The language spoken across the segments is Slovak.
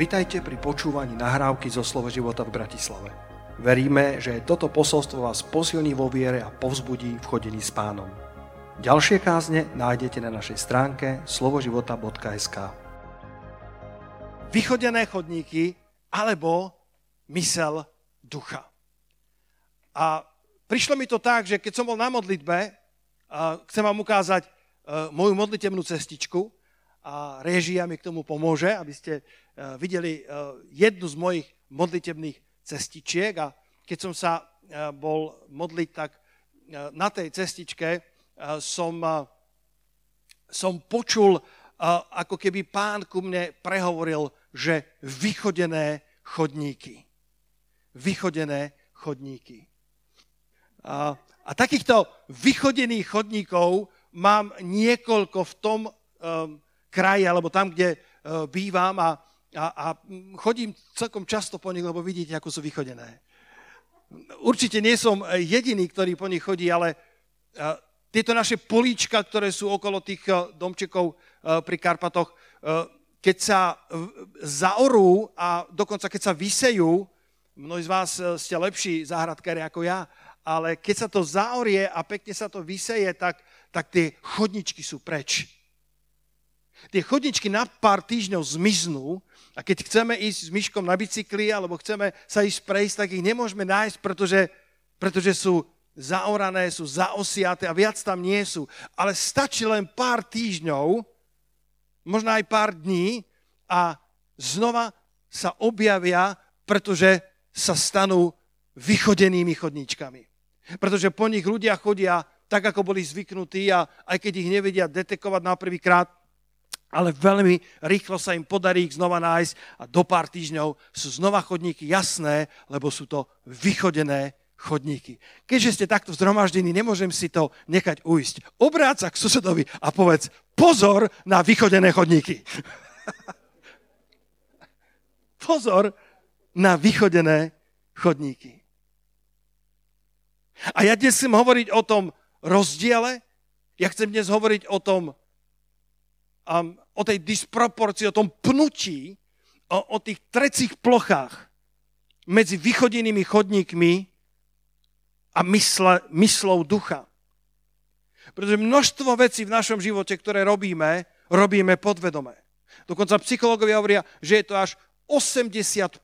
Vitajte pri počúvaní nahrávky zo Slovo života v Bratislave. Veríme, že toto posolstvo vás posilní vo viere a povzbudí v chodení s pánom. Ďalšie kázne nájdete na našej stránke slovoživota.sk Vychodené chodníky alebo mysel ducha. A prišlo mi to tak, že keď som bol na modlitbe, chcem vám ukázať moju modlitebnú cestičku a režia mi k tomu pomôže, aby ste videli eh, jednu z mojich modlitebných cestičiek a keď som sa eh, bol modliť, tak na tej cestičke som, som počul, ako keby pán ku mne prehovoril, že vychodené chodníky. Vychodené chodníky. A, a takýchto vychodených chodníkov mám niekoľko v tom um, kraji, alebo tam, kde uh, bývam a a, a chodím celkom často po nich, lebo vidíte, ako sú vychodené. Určite nie som jediný, ktorý po nich chodí, ale tieto naše políčka, ktoré sú okolo tých domčekov pri Karpatoch, keď sa zaorú a dokonca keď sa vysejú, mnohí z vás ste lepší záhradkári ako ja, ale keď sa to zaorie a pekne sa to vyseje, tak, tak tie chodničky sú preč. Tie chodničky na pár týždňov zmiznú a keď chceme ísť s myškom na bicykli alebo chceme sa ísť prejsť, tak ich nemôžeme nájsť, pretože, pretože sú zaorané, sú zaosiaté a viac tam nie sú. Ale stačí len pár týždňov, možno aj pár dní a znova sa objavia, pretože sa stanú vychodenými chodníčkami. Pretože po nich ľudia chodia tak, ako boli zvyknutí a aj keď ich nevedia detekovať na prvýkrát, ale veľmi rýchlo sa im podarí ich znova nájsť a do pár týždňov sú znova chodníky jasné, lebo sú to vychodené chodníky. Keďže ste takto zhromaždení, nemôžem si to nechať ujsť. Obráť sa k susedovi a povedz, pozor na vychodené chodníky. pozor na vychodené chodníky. A ja dnes chcem hovoriť o tom rozdiele, ja chcem dnes hovoriť o tom um, o tej disproporcii, o tom pnutí, o, o tých trecích plochách medzi vychodenými chodníkmi a mysle, myslou ducha. Pretože množstvo vecí v našom živote, ktoré robíme, robíme podvedome. Dokonca psychológovia hovoria, že je to až 80%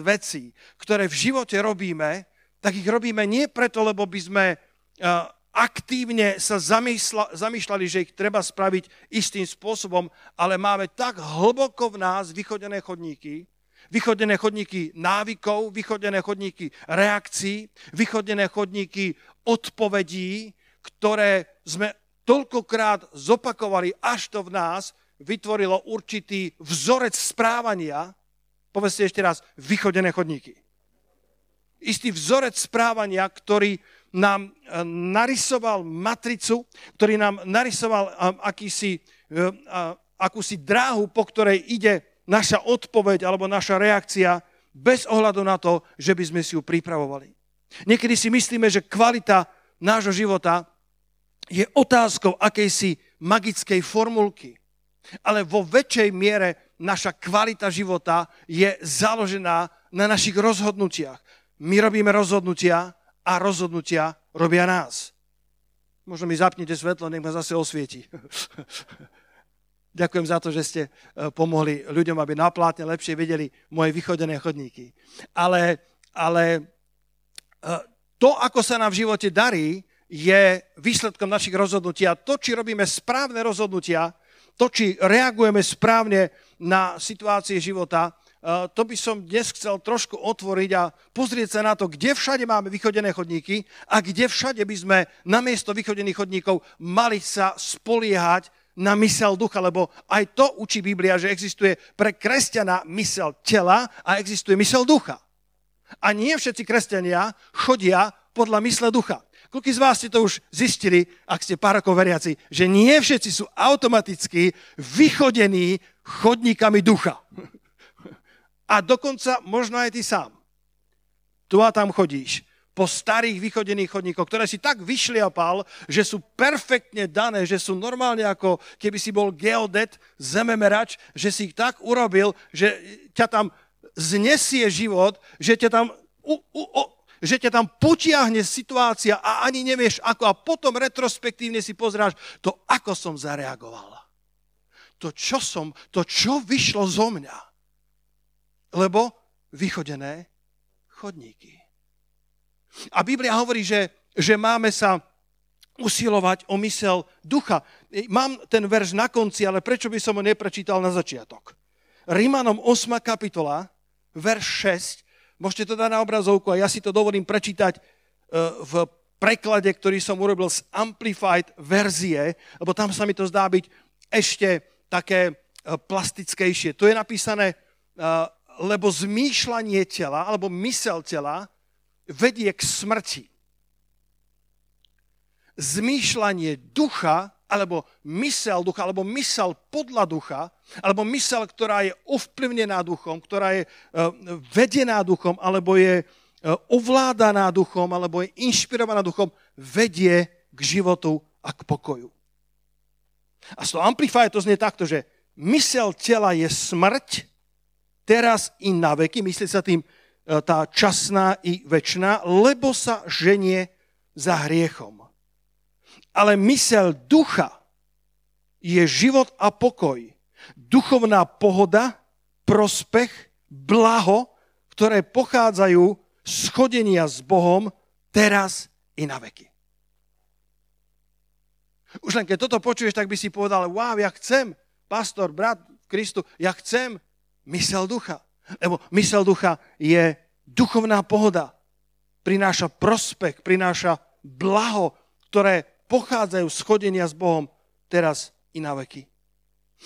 vecí, ktoré v živote robíme, tak ich robíme nie preto, lebo by sme aktívne sa zamýšľa, zamýšľali, že ich treba spraviť istým spôsobom, ale máme tak hlboko v nás vychodené chodníky, vychodené chodníky návykov, vychodené chodníky reakcií, vychodené chodníky odpovedí, ktoré sme toľkokrát zopakovali, až to v nás vytvorilo určitý vzorec správania, povedzte ešte raz, vychodené chodníky. Istý vzorec správania, ktorý nám eh, narysoval matricu, ktorý nám narysoval eh, akýsi, eh, akúsi dráhu, po ktorej ide naša odpoveď alebo naša reakcia bez ohľadu na to, že by sme si ju pripravovali. Niekedy si myslíme, že kvalita nášho života je otázkou akejsi magickej formulky. Ale vo väčšej miere naša kvalita života je založená na našich rozhodnutiach. My robíme rozhodnutia a rozhodnutia robia nás. Možno mi zapnite svetlo, nech ma zase osvieti. Ďakujem za to, že ste e, pomohli ľuďom, aby na plátne lepšie videli moje vychodené chodníky. Ale, ale e, to, ako sa nám v živote darí, je výsledkom našich rozhodnutí. A to, či robíme správne rozhodnutia, to, či reagujeme správne na situácie života, to by som dnes chcel trošku otvoriť a pozrieť sa na to, kde všade máme vychodené chodníky a kde všade by sme namiesto vychodených chodníkov mali sa spoliehať na mysel ducha, lebo aj to učí Biblia, že existuje pre kresťana mysel tela a existuje mysel ducha. A nie všetci kresťania chodia podľa mysle ducha. Koľko z vás ste to už zistili, ak ste pár rokov veriaci, že nie všetci sú automaticky vychodení chodníkami ducha. A dokonca možno aj ty sám. Tu a tam chodíš po starých vychodených chodníkoch, ktoré si tak vyšliapal, že sú perfektne dané, že sú normálne ako keby si bol geodet, zememerač, že si ich tak urobil, že ťa tam znesie život, že ťa tam, u, u, u, že ťa tam potiahne situácia a ani nevieš ako a potom retrospektívne si pozráš to, ako som zareagoval. To, čo som, to, čo vyšlo zo mňa. Lebo vychodené chodníky. A Biblia hovorí, že, že máme sa usilovať o mysel ducha. Mám ten verš na konci, ale prečo by som ho neprečítal na začiatok? Rímanom 8. kapitola, verš 6, môžete to dať na obrazovku a ja si to dovolím prečítať e, v preklade, ktorý som urobil z Amplified verzie, lebo tam sa mi to zdá byť ešte také e, plastickejšie. To je napísané, e, lebo zmýšľanie tela, alebo mysel tela, vedie k smrti. Zmýšľanie ducha, alebo mysel ducha, alebo mysel podľa ducha, alebo mysel, ktorá je ovplyvnená duchom, ktorá je e, vedená duchom, alebo je e, ovládaná duchom, alebo je inšpirovaná duchom, vedie k životu a k pokoju. A z toho Amplify to znie takto, že mysel tela je smrť, teraz i na veky, myslí sa tým E, tá časná i väčšiná, lebo sa ženie za hriechom. Ale mysel ducha je život a pokoj. Duchovná pohoda, prospech, blaho, ktoré pochádzajú z chodenia s Bohom teraz i na veky. Už len keď toto počuješ, tak by si povedal, wow, ja chcem, pastor, brat Kristu, ja chcem mysel ducha. Lebo mysel ducha je duchovná pohoda. Prináša prospech, prináša blaho, ktoré pochádzajú z chodenia s Bohom teraz i na veky.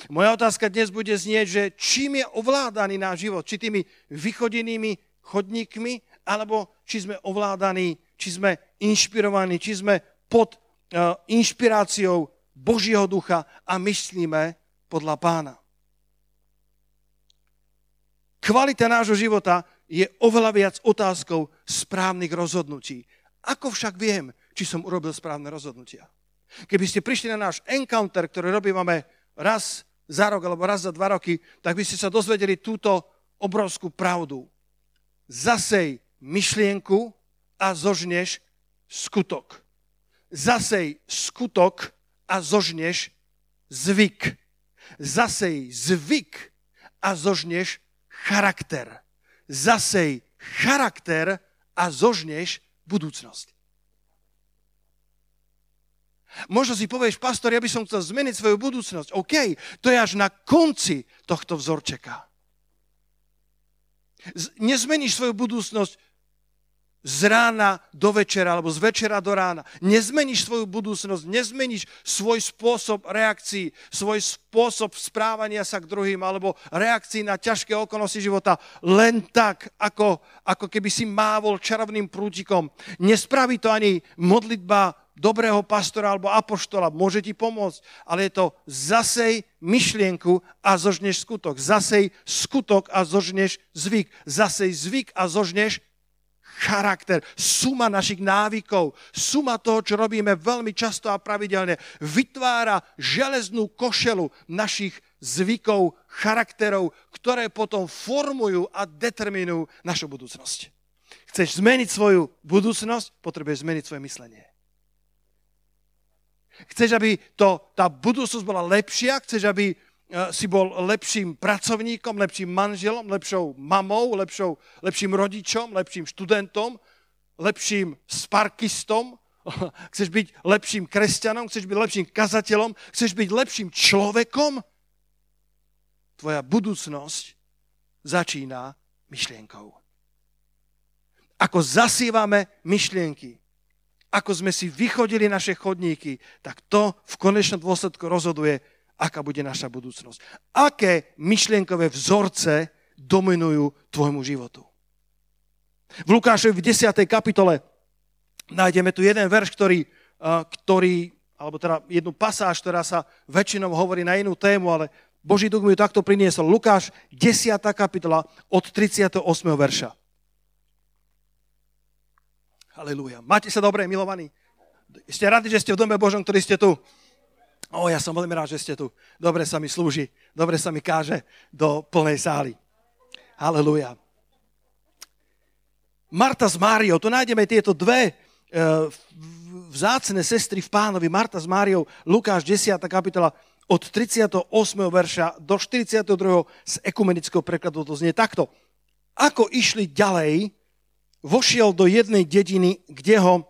Moja otázka dnes bude znieť, že čím je ovládaný náš život? Či tými vychodenými chodníkmi, alebo či sme ovládaní, či sme inšpirovaní, či sme pod uh, inšpiráciou Božieho ducha a myslíme podľa pána. Kvalita nášho života je oveľa viac otázkou správnych rozhodnutí. Ako však viem, či som urobil správne rozhodnutia? Keby ste prišli na náš encounter, ktorý robíme raz za rok alebo raz za dva roky, tak by ste sa dozvedeli túto obrovskú pravdu. Zasej myšlienku a zožneš skutok. Zasej skutok a zožneš zvyk. Zasej zvyk a zožneš charakter. Zasej charakter a zožneš budúcnosť. Možno si povieš, pastor, ja by som chcel zmeniť svoju budúcnosť. OK, to je až na konci tohto vzorčeka. Nezmeníš svoju budúcnosť z rána do večera alebo z večera do rána. Nezmeníš svoju budúcnosť, nezmeníš svoj spôsob reakcií, svoj spôsob správania sa k druhým alebo reakcií na ťažké okolnosti života len tak, ako, ako keby si mávol čarovným prútikom. Nespraví to ani modlitba dobrého pastora alebo apoštola, môže ti pomôcť, ale je to zasej myšlienku a zožneš skutok. Zasej skutok a zožneš zvyk. Zasej zvyk a zožneš charakter, suma našich návykov, suma toho, čo robíme veľmi často a pravidelne, vytvára železnú košelu našich zvykov, charakterov, ktoré potom formujú a determinujú našu budúcnosť. Chceš zmeniť svoju budúcnosť, potrebuješ zmeniť svoje myslenie. Chceš, aby to, tá budúcnosť bola lepšia, chceš, aby si bol lepším pracovníkom, lepším manželom, lepšou mamou, lepšou, lepším rodičom, lepším študentom, lepším sparkistom, chceš byť lepším kresťanom, chceš byť lepším kazateľom, chceš byť lepším človekom, tvoja budúcnosť začína myšlienkou. Ako zasívame myšlienky, ako sme si vychodili naše chodníky, tak to v konečnom dôsledku rozhoduje, aká bude naša budúcnosť. Aké myšlienkové vzorce dominujú tvojmu životu. V Lukášovi v 10. kapitole nájdeme tu jeden verš, ktorý, ktorý alebo teda jednu pasáž, ktorá sa väčšinou hovorí na inú tému, ale Boží duch mi ju takto priniesol. Lukáš, 10. kapitola od 38. verša. Halelúja. Máte sa dobre, milovaní? Ste radi, že ste v dome Božom, ktorý ste tu? O, ja som veľmi rád, že ste tu. Dobre sa mi slúži, dobre sa mi káže do plnej sály. Halelúja. Marta s Máriou, tu nájdeme tieto dve uh, vzácne sestry v pánovi, Marta s Máriou, Lukáš 10. kapitola, od 38. verša do 42. z ekumenického prekladu to znie takto. Ako išli ďalej, vošiel do jednej dediny, kde ho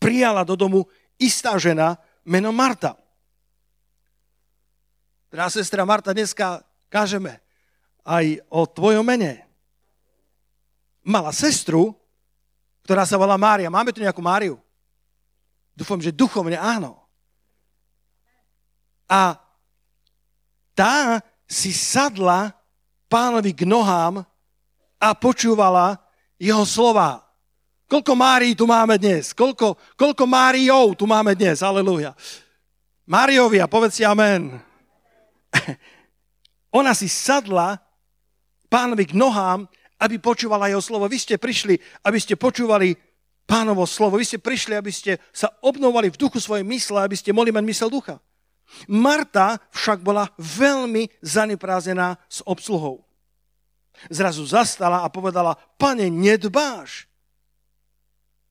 prijala do domu istá žena menom Marta. Teda sestra Marta, dneska kážeme aj o tvojom mene. Mala sestru, ktorá sa volá Mária. Máme tu nejakú Máriu? Dúfam, že duchovne áno. A tá si sadla pánovi k nohám a počúvala jeho slova. Koľko Márií tu máme dnes? Koľko, koľko Máriov tu máme dnes? Aleluja. Máriovia, povedz si amen. Ona si sadla pánovi k nohám, aby počúvala jeho slovo. Vy ste prišli, aby ste počúvali pánovo slovo. Vy ste prišli, aby ste sa obnovali v duchu svojej mysle, aby ste mohli mať mysel ducha. Marta však bola veľmi zaneprázená s obsluhou zrazu zastala a povedala, pane, nedbáš.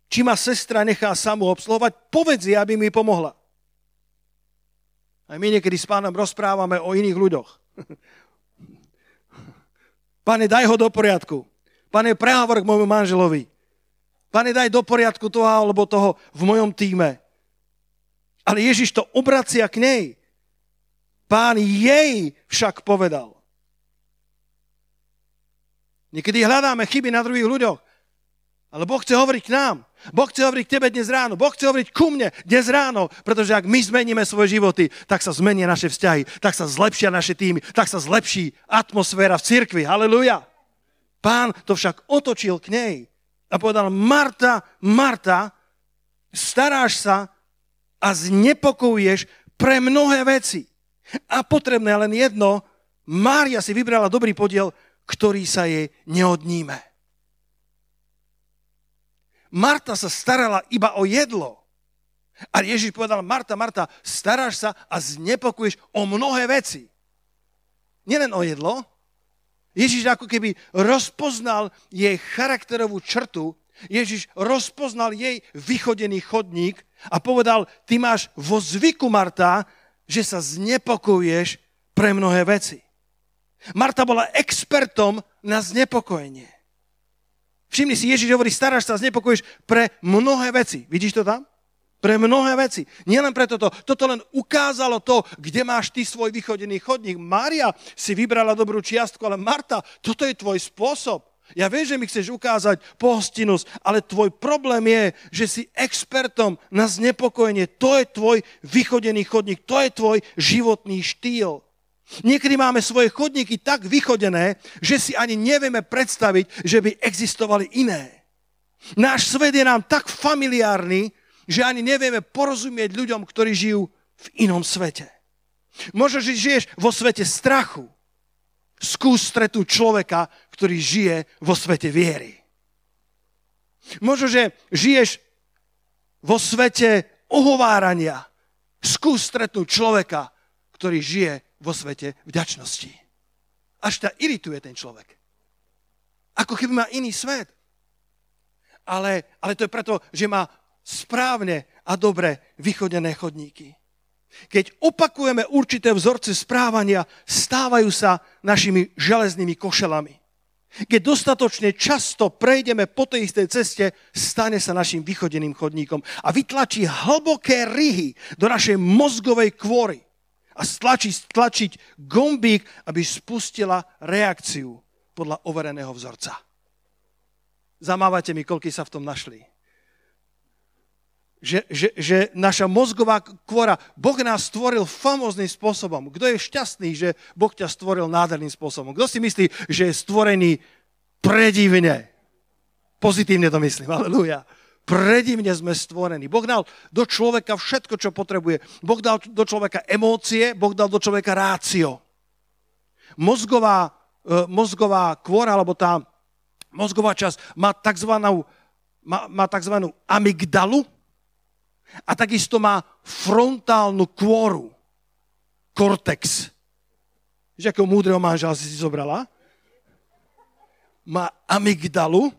Či ma sestra nechá samú obsluhovať, povedz jej, aby mi pomohla. Aj my niekedy s pánom rozprávame o iných ľuďoch. Pane, daj ho do poriadku. Pane, k môjmu manželovi. Pane, daj do poriadku toho alebo toho v mojom týme. Ale Ježiš to obracia k nej. Pán jej však povedal. Niekedy hľadáme chyby na druhých ľuďoch. Ale Boh chce hovoriť k nám. Boh chce hovoriť k tebe dnes ráno. Boh chce hovoriť ku mne dnes ráno. Pretože ak my zmeníme svoje životy, tak sa zmenia naše vzťahy, tak sa zlepšia naše týmy, tak sa zlepší atmosféra v cirkvi. Halleluja. Pán to však otočil k nej a povedal, Marta, Marta, staráš sa a znepokojuješ pre mnohé veci. A potrebné len jedno, Mária si vybrala dobrý podiel, ktorý sa jej neodníme. Marta sa starala iba o jedlo. A Ježiš povedal, Marta, Marta, staráš sa a znepokuješ o mnohé veci. Nielen o jedlo. Ježiš ako keby rozpoznal jej charakterovú črtu, Ježiš rozpoznal jej vychodený chodník a povedal, ty máš vo zvyku, Marta, že sa znepokojuješ pre mnohé veci. Marta bola expertom na znepokojenie. Všimni si, Ježiš hovorí, staráš sa, znepokojíš pre mnohé veci. Vidíš to tam? Pre mnohé veci. Nielen preto to. Toto len ukázalo to, kde máš ty svoj vychodený chodník. Mária si vybrala dobrú čiastku, ale Marta, toto je tvoj spôsob. Ja viem, že mi chceš ukázať pohostinnosť, ale tvoj problém je, že si expertom na znepokojenie. To je tvoj vychodený chodník, to je tvoj životný štýl. Niekedy máme svoje chodníky tak vychodené, že si ani nevieme predstaviť, že by existovali iné. Náš svet je nám tak familiárny, že ani nevieme porozumieť ľuďom, ktorí žijú v inom svete. Možno, že žiješ vo svete strachu. Skús stretu človeka, ktorý žije vo svete viery. Možno, že žiješ vo svete ohovárania. Skús stretnúť človeka, ktorý žije vo svete vďačnosti. Až ťa irituje ten človek. Ako keby má iný svet. Ale, ale to je preto, že má správne a dobre vychodené chodníky. Keď opakujeme určité vzorce správania, stávajú sa našimi železnými košelami. Keď dostatočne často prejdeme po tej istej ceste, stane sa našim vychodeným chodníkom a vytlačí hlboké ryhy do našej mozgovej kôry a stlačí, stlačiť gombík, aby spustila reakciu podľa overeného vzorca. Zamávate mi, koľky sa v tom našli. Že, že, že naša mozgová kvora, Boh nás stvoril famóznym spôsobom. Kto je šťastný, že Boh ťa stvoril nádherným spôsobom? Kto si myslí, že je stvorený predivne? Pozitívne to myslím, aleluja predivne sme stvorení. Boh dal do človeka všetko, čo potrebuje. Boh dal do človeka emócie, Boh dal do človeka rácio. Mozgová, e, mozgová kvora, alebo tá mozgová časť má tzv. má, má tzv. amygdalu a takisto má frontálnu kôru, kortex. Že akého múdreho manžela si si zobrala? Má amygdalu,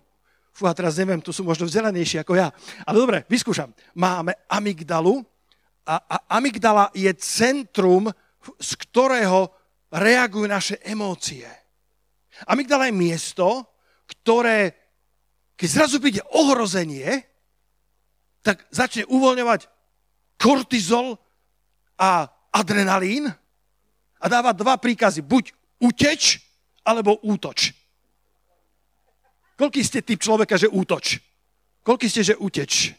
Fú, a teraz neviem, tu sú možno vzdelanejší ako ja. Ale dobre, vyskúšam. Máme amygdalu a, a amygdala je centrum, z ktorého reagujú naše emócie. Amygdala je miesto, ktoré, keď zrazu príde ohrozenie, tak začne uvoľňovať kortizol a adrenalín a dáva dva príkazy. Buď uteč, alebo útoč. Koľký ste typ človeka, že útoč? Koľký ste, že uteč?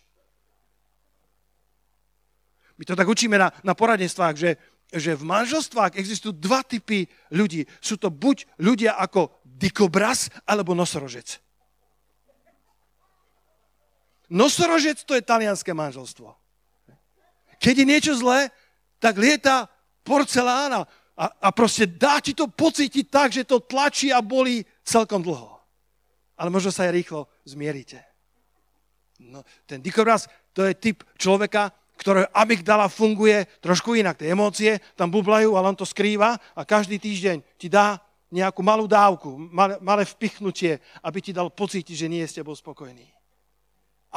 My to tak učíme na, na poradenstvách, že, že v manželstvách existujú dva typy ľudí. Sú to buď ľudia ako dikobraz, alebo nosorožec. Nosorožec to je talianské manželstvo. Keď je niečo zlé, tak lieta porcelána a, a proste dá ti to pocítiť tak, že to tlačí a bolí celkom dlho ale možno sa aj rýchlo zmierite. No, ten dikobraz, to je typ človeka, ktorého amygdala funguje trošku inak. Tie emócie tam bublajú, ale on to skrýva a každý týždeň ti dá nejakú malú dávku, malé, malé vpichnutie, aby ti dal pocítiť, že nie je s tebou spokojný.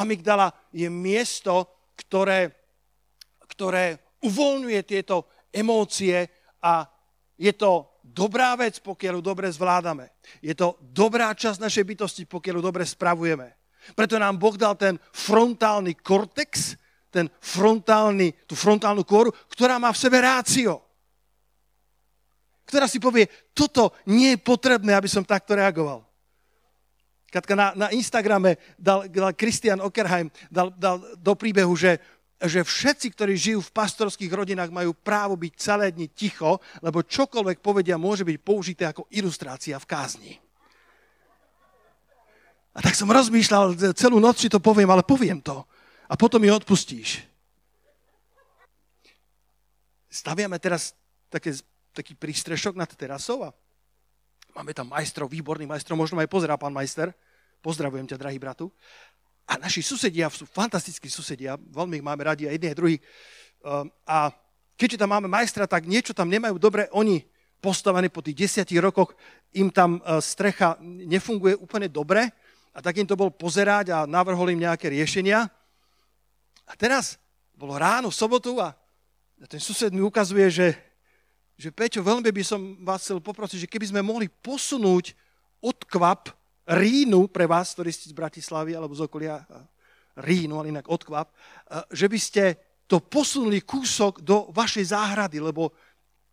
Amygdala je miesto, ktoré, ktoré uvoľňuje tieto emócie a je to dobrá vec, pokiaľ ju dobre zvládame. Je to dobrá časť našej bytosti, pokiaľ ju dobre spravujeme. Preto nám Boh dal ten frontálny kortex, ten frontálny, tú frontálnu kôru, ktorá má v sebe rácio. Ktorá si povie, toto nie je potrebné, aby som takto reagoval. Katka, na, na Instagrame dal, dal Christian Ockerheim dal, dal do príbehu, že že všetci, ktorí žijú v pastorských rodinách, majú právo byť celé dni ticho, lebo čokoľvek povedia, môže byť použité ako ilustrácia v kázni. A tak som rozmýšľal, celú noc si to poviem, ale poviem to. A potom mi odpustíš. Staviame teraz také, taký prístrešok nad terasou a máme tam majstrov, výborný majstrov, možno aj pozerá pán majster. Pozdravujem ťa, drahý bratu. A naši susedia sú fantastickí susedia, veľmi ich máme radi aj jedni aj druhí. Ehm, a keďže tam máme majstra, tak niečo tam nemajú dobre oni postavené po tých desiatich rokoch, im tam e, strecha nefunguje úplne dobre a tak im to bol pozerať a navrhol im nejaké riešenia. A teraz bolo ráno v sobotu a ten sused mi ukazuje, že, že Peťo, veľmi by som vás chcel poprosiť, že keby sme mohli posunúť odkvap Rínu pre vás, ktorí ste z Bratislavy alebo z okolia Rínu, ale inak odkvap, že by ste to posunuli kúsok do vašej záhrady, lebo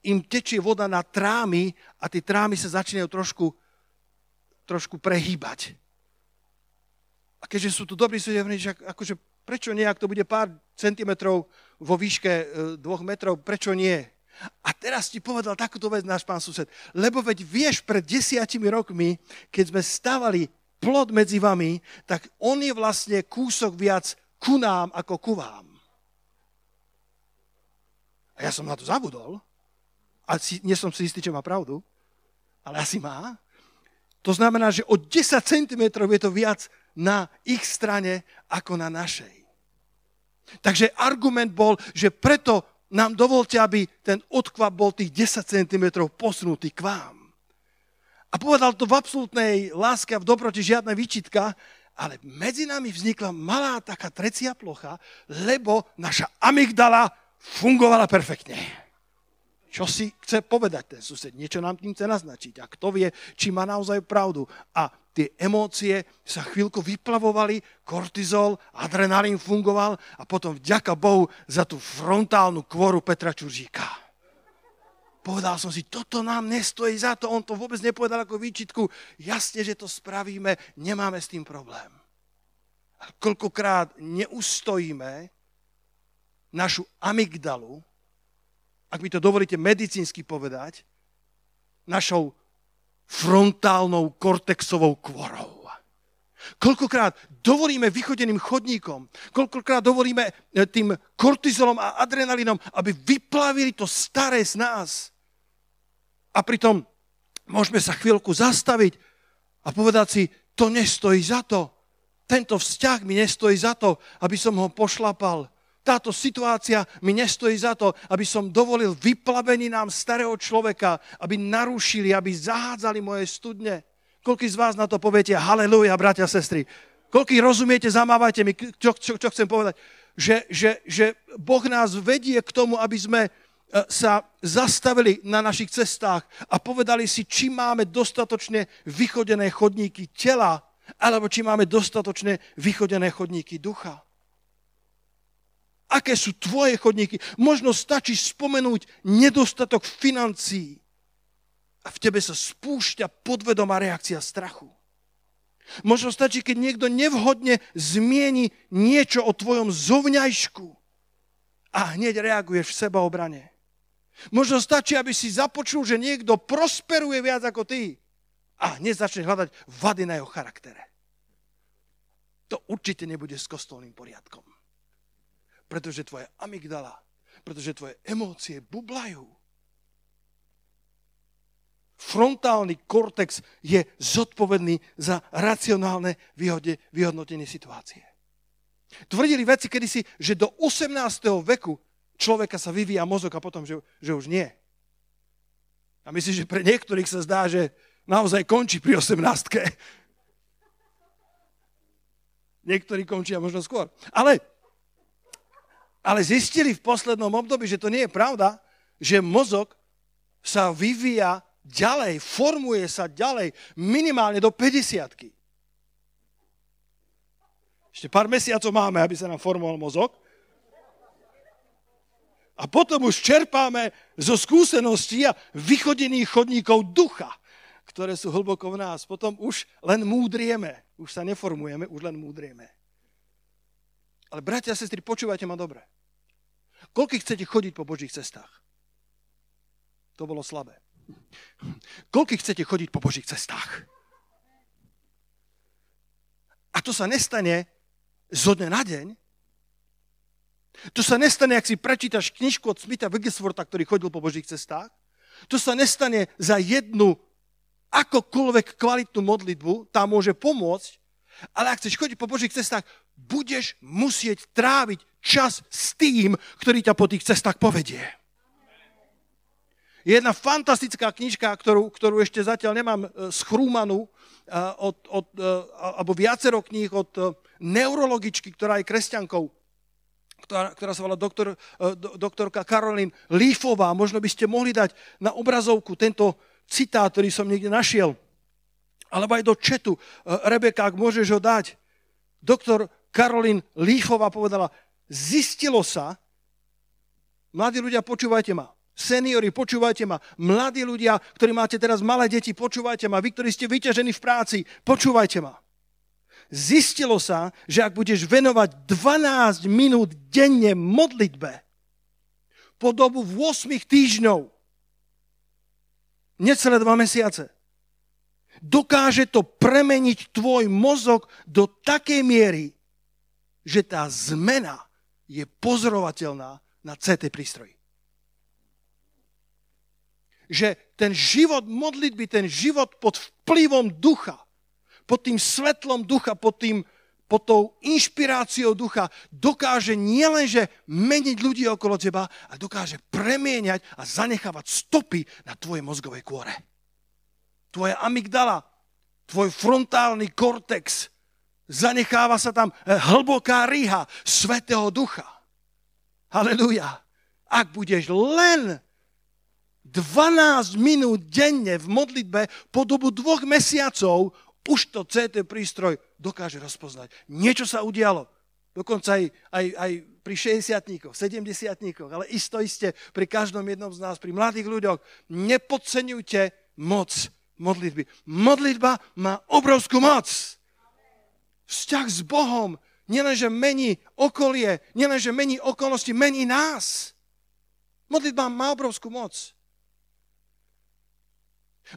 im tečie voda na trámy a tie trámy sa začínajú trošku, trošku prehýbať. A keďže sú tu dobrí sudia, že akože prečo nie, ak to bude pár centimetrov vo výške e, dvoch metrov, prečo nie? A teraz ti povedal takúto vec náš pán sused. Lebo veď vieš, pred desiatimi rokmi, keď sme stavali plod medzi vami, tak on je vlastne kúsok viac ku nám ako ku vám. A ja som na to zabudol. A si, nie som si istý, čo má pravdu, ale asi má. To znamená, že o 10 cm je to viac na ich strane ako na našej. Takže argument bol, že preto nám dovolte, aby ten odkvap bol tých 10 cm posunutý k vám. A povedal to v absolútnej láske a v dobroti žiadna výčitka, ale medzi nami vznikla malá taká trecia plocha, lebo naša amygdala fungovala perfektne. Čo si chce povedať ten sused? Niečo nám tým chce naznačiť. A kto vie, či má naozaj pravdu. A tie emócie sa chvíľku vyplavovali, kortizol, adrenalín fungoval a potom vďaka Bohu za tú frontálnu kvoru Petra Čuržíka. Povedal som si, toto nám nestojí za to, on to vôbec nepovedal ako výčitku. Jasne, že to spravíme, nemáme s tým problém. A koľkokrát neustojíme našu amygdalu, ak mi to dovolíte medicínsky povedať, našou frontálnou kortexovou kvorou. Koľkokrát dovolíme vychodeným chodníkom, koľkokrát dovolíme eh, tým kortizolom a adrenalinom, aby vyplavili to staré z nás. A pritom môžeme sa chvíľku zastaviť a povedať si, to nestojí za to. tento vzťah mi nestojí za to, aby som ho pošlapal. Táto situácia mi nestojí za to, aby som dovolil vyplaveninám starého človeka, aby narušili, aby zahádzali moje studne. Koľký z vás na to poviete, haleluja, bratia sestry. Koľký rozumiete, zamávajte mi, čo, čo, čo chcem povedať. Že, že, že Boh nás vedie k tomu, aby sme e, sa zastavili na našich cestách a povedali si, či máme dostatočne vychodené chodníky tela, alebo či máme dostatočne vychodené chodníky ducha aké sú tvoje chodníky. Možno stačí spomenúť nedostatok financií a v tebe sa spúšťa podvedomá reakcia strachu. Možno stačí, keď niekto nevhodne zmieni niečo o tvojom zovňajšku a hneď reaguješ v sebaobrane. Možno stačí, aby si započul, že niekto prosperuje viac ako ty a hneď začne hľadať vady na jeho charaktere. To určite nebude s kostolným poriadkom pretože tvoje amygdala, pretože tvoje emócie bublajú. Frontálny kortex je zodpovedný za racionálne vyhodnotenie situácie. Tvrdili veci kedysi, že do 18. veku človeka sa vyvíja mozog a potom, že, že už nie. A myslím, že pre niektorých sa zdá, že naozaj končí pri 18. Niektorí končia možno skôr. Ale ale zistili v poslednom období, že to nie je pravda, že mozog sa vyvíja ďalej, formuje sa ďalej, minimálne do 50 Ešte pár mesiacov máme, aby sa nám formoval mozog. A potom už čerpáme zo skúseností a vychodených chodníkov ducha, ktoré sú hlboko v nás. Potom už len múdrieme. Už sa neformujeme, už len múdrieme. Ale bratia a sestry, počúvajte ma dobre. Koľko chcete chodiť po Božích cestách? To bolo slabé. Koľko chcete chodiť po Božích cestách? A to sa nestane zo dne na deň. To sa nestane, ak si prečítaš knižku od Smitha Wigglesworta, ktorý chodil po Božích cestách. To sa nestane za jednu akokoľvek kvalitnú modlitbu, tá môže pomôcť, ale ak chceš chodiť po Božích cestách, budeš musieť tráviť čas s tým, ktorý ťa po tých cestách povedie. Je jedna fantastická knižka, ktorú, ktorú ešte zatiaľ nemám e, schrúmanú, e, od, od, e, alebo viacero kníh od neurologičky, ktorá je kresťankou, ktorá, ktorá sa volá doktor, doktorka Karolín Lífová. Možno by ste mohli dať na obrazovku tento citát, ktorý som niekde našiel. Alebo aj do četu. Rebeka, ak môžeš ho dať. Doktor Karolín Lífová povedala, zistilo sa, mladí ľudia, počúvajte ma, seniori, počúvajte ma, mladí ľudia, ktorí máte teraz malé deti, počúvajte ma, vy, ktorí ste vyťažení v práci, počúvajte ma. Zistilo sa, že ak budeš venovať 12 minút denne modlitbe po dobu 8 týždňov, necelé dva mesiace, dokáže to premeniť tvoj mozog do takej miery, že tá zmena je pozorovateľná na CT prístroji. Že ten život modlitby, ten život pod vplyvom ducha, pod tým svetlom ducha, pod, tým, pod tou inšpiráciou ducha dokáže nielenže meniť ľudí okolo teba, ale dokáže premieňať a zanechávať stopy na tvojej mozgovej kôre tvoja amygdala, tvoj frontálny kortex, zanecháva sa tam eh, hlboká rýha Svetého Ducha. Halelujá. Ak budeš len 12 minút denne v modlitbe po dobu dvoch mesiacov, už to CT prístroj dokáže rozpoznať. Niečo sa udialo. Dokonca aj, aj, aj pri 60 70 ale isto iste pri každom jednom z nás, pri mladých ľuďoch. Nepodceňujte moc modlitby. Modlitba má obrovskú moc. Vzťah s Bohom nielenže mení okolie, nielenže mení okolnosti, mení nás. Modlitba má obrovskú moc.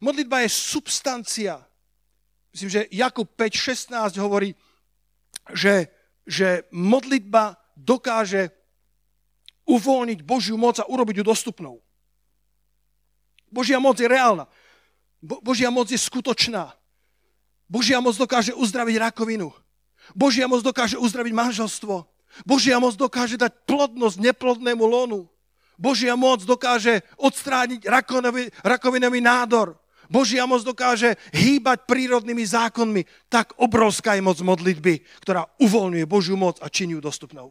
Modlitba je substancia. Myslím, že Jakub 5.16 hovorí, že, že modlitba dokáže uvoľniť Božiu moc a urobiť ju dostupnou. Božia moc je reálna. Bo- Božia moc je skutočná. Božia moc dokáže uzdraviť rakovinu. Božia moc dokáže uzdraviť manželstvo. Božia moc dokáže dať plodnosť neplodnému lonu. Božia moc dokáže odstrániť rakovinový, rakovinový nádor. Božia moc dokáže hýbať prírodnými zákonmi. Tak obrovská je moc modlitby, ktorá uvoľňuje Božiu moc a činí ju dostupnou.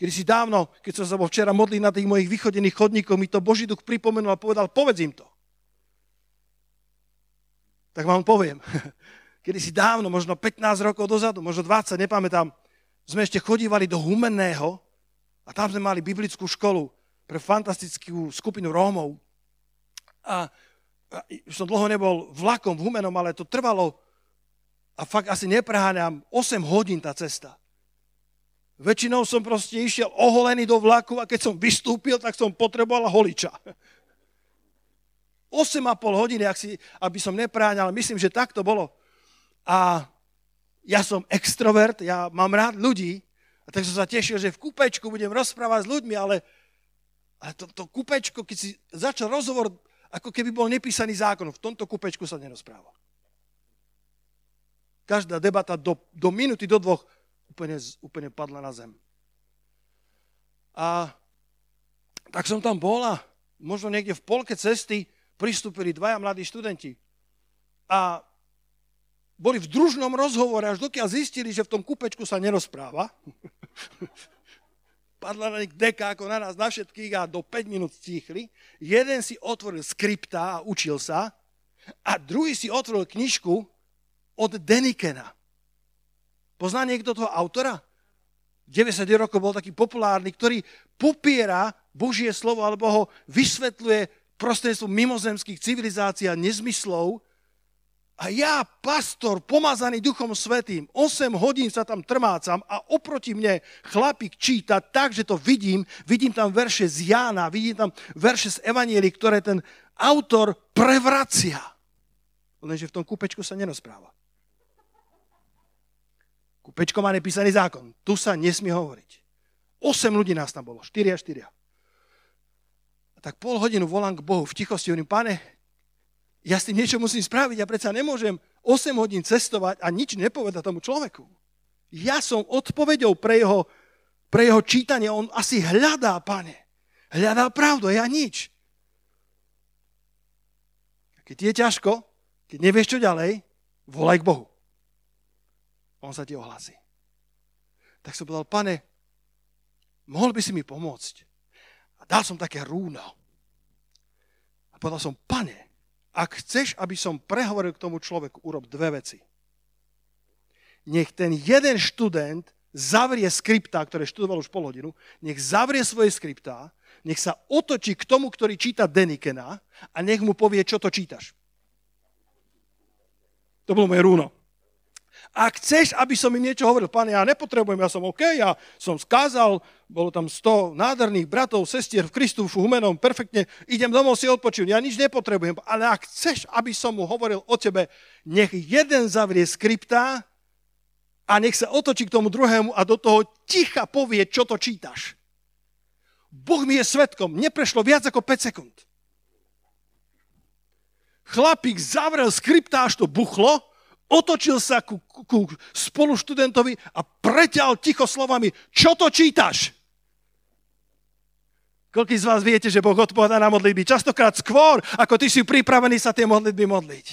Kedy si dávno, keď som sa včera modliť na tých mojich vychodených chodníkov, mi to Boží duch pripomenul a povedal, povedz im to. Tak vám poviem. Kedy si dávno, možno 15 rokov dozadu, možno 20, nepamätám, sme ešte chodívali do Humenného a tam sme mali biblickú školu pre fantastickú skupinu Rómov. A, a som dlho nebol vlakom v Humenom, ale to trvalo a fakt asi nepreháňam 8 hodín tá cesta. Väčšinou som proste išiel oholený do vlaku a keď som vystúpil, tak som potreboval holiča. 8,5 hodiny, ak si, aby som nepráňal. Myslím, že tak to bolo. A ja som extrovert, ja mám rád ľudí, a tak som sa tešil, že v kúpečku budem rozprávať s ľuďmi, ale, ale to, to kúpečko, keď si začal rozhovor, ako keby bol nepísaný zákon, v tomto kúpečku sa nerozpráva. Každá debata do, do minúty, do dvoch úplne, úplne padla na zem. A tak som tam bol a možno niekde v polke cesty pristúpili dvaja mladí študenti. A boli v družnom rozhovore, až dokiaľ zistili, že v tom kúpečku sa nerozpráva. Padla na nich deka ako na nás, na všetkých a do 5 minút stíchli. Jeden si otvoril skripta a učil sa a druhý si otvoril knižku od Denikena. Pozná niekto toho autora? 90 rokov bol taký populárny, ktorý popiera Božie slovo alebo ho vysvetľuje prostredstvom mimozemských civilizácií a nezmyslov a ja, pastor, pomazaný Duchom Svetým, 8 hodín sa tam trmácam a oproti mne chlapík číta tak, že to vidím. Vidím tam verše z Jána, vidím tam verše z Evanieli, ktoré ten autor prevracia. Lenže v tom kúpečku sa nerozpráva. Kúpečko má nepísaný zákon. Tu sa nesmie hovoriť. 8 ľudí nás tam bolo, 4 a 4. Tak pol hodinu volám k Bohu v tichosti, hovorím, pane, ja s tým niečo musím spraviť. Ja predsa nemôžem 8 hodín cestovať a nič nepovedať tomu človeku. Ja som odpovedou pre jeho, pre jeho čítanie. On asi hľadá, pane. Hľadá pravdu, ja nič. Keď je ťažko, keď nevieš čo ďalej, volaj k Bohu. On sa ti ohlasí. Tak som povedal, pane, mohol by si mi pomôcť. Dal som také rúno. A povedal som, pane, ak chceš, aby som prehovoril k tomu človeku, urob dve veci. Nech ten jeden študent zavrie skriptá, ktoré študoval už pol hodinu, nech zavrie svoje skriptá, nech sa otočí k tomu, ktorý číta Denikena a nech mu povie, čo to čítaš. To bolo moje rúno. Ak chceš, aby som im niečo hovoril, pane, ja nepotrebujem, ja som OK, ja som skázal, bolo tam 100 nádherných bratov, sestier v Kristu, v Humenom, perfektne, idem domov si odpočívať, ja nič nepotrebujem, ale ak chceš, aby som mu hovoril o tebe, nech jeden zavrie skripta a nech sa otočí k tomu druhému a do toho ticha povie, čo to čítaš. Boh mi je svetkom, neprešlo viac ako 5 sekúnd. Chlapík zavrel skripta, až to buchlo, otočil sa ku, ku spoluštudentovi a preťal ticho slovami, čo to čítaš? Koľký z vás viete, že Boh odpovedá na modlitby? Častokrát skôr, ako ty si pripravený sa tie modlitby modliť.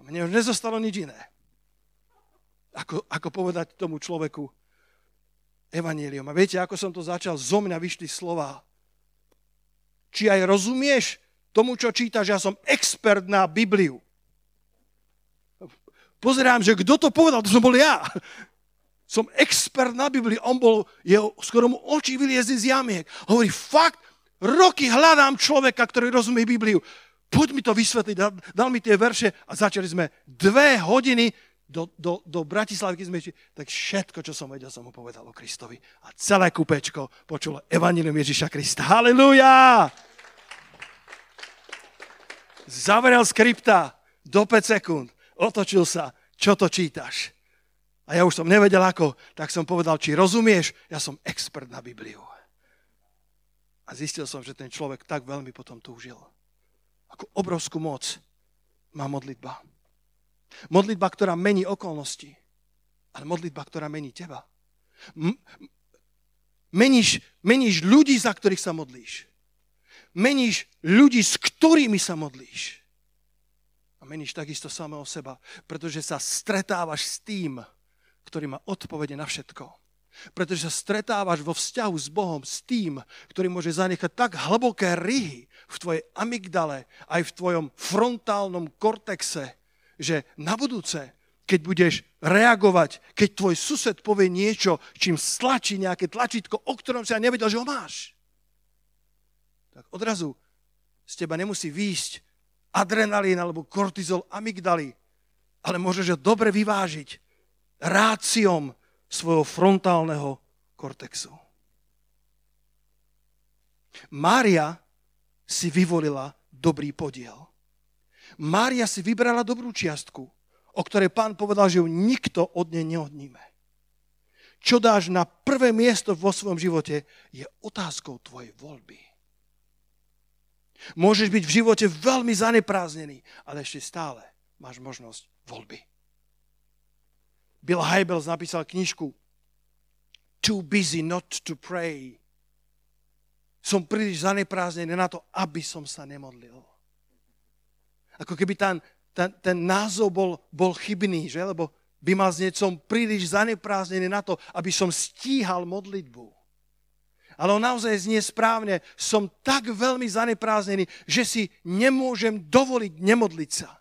A mne už nezostalo nič iné. Ako, ako povedať tomu človeku evanílium. A viete, ako som to začal, zo mňa vyšli slova. Či aj rozumieš tomu, čo čítaš, ja som expert na Bibliu pozerám, že kto to povedal, to som bol ja. Som expert na Biblii, on bol, jeho, skoro mu oči vyliezli z jamiek. Hovorí, fakt, roky hľadám človeka, ktorý rozumie Bibliu. Poď mi to vysvetliť, dal, dal mi tie verše a začali sme dve hodiny do, do, do Bratislavy, keď sme išli, tak všetko, čo som vedel, som mu povedal o Kristovi. A celé kúpečko počulo Evangelium Ježiša Krista. Halelujá! Zavrel skripta do 5 sekúnd otočil sa, čo to čítaš. A ja už som nevedel ako, tak som povedal, či rozumieš, ja som expert na Bibliu. A zistil som, že ten človek tak veľmi potom túžil. Ako obrovskú moc má modlitba. Modlitba, ktorá mení okolnosti. ale modlitba, ktorá mení teba. M- meníš, meníš ľudí, za ktorých sa modlíš. Meníš ľudí, s ktorými sa modlíš. A meníš takisto samého seba, pretože sa stretávaš s tým, ktorý má odpovede na všetko. Pretože sa stretávaš vo vzťahu s Bohom, s tým, ktorý môže zanechať tak hlboké ryhy v tvojej amygdale, aj v tvojom frontálnom kortexe, že na budúce keď budeš reagovať, keď tvoj sused povie niečo, čím stlačí nejaké tlačítko, o ktorom si ja nevedel, že ho máš. Tak odrazu z teba nemusí výjsť adrenalín alebo kortizol amygdaly, ale môžeš ho dobre vyvážiť ráciom svojho frontálneho kortexu. Mária si vyvolila dobrý podiel. Mária si vybrala dobrú čiastku o ktorej pán povedal, že ju nikto od nej neodníme. Čo dáš na prvé miesto vo svojom živote, je otázkou tvojej voľby. Môžeš byť v živote veľmi zanepráznený, ale ešte stále máš možnosť voľby. Bill Hybels napísal knižku Too busy not to pray. Som príliš zanepráznený na to, aby som sa nemodlil. Ako keby tam ten, ten názov bol, bol chybný, že? Lebo by mal znieť, som príliš zanepráznený na to, aby som stíhal modlitbu. Ale on naozaj znie správne, som tak veľmi zanepráznený, že si nemôžem dovoliť nemodliť sa.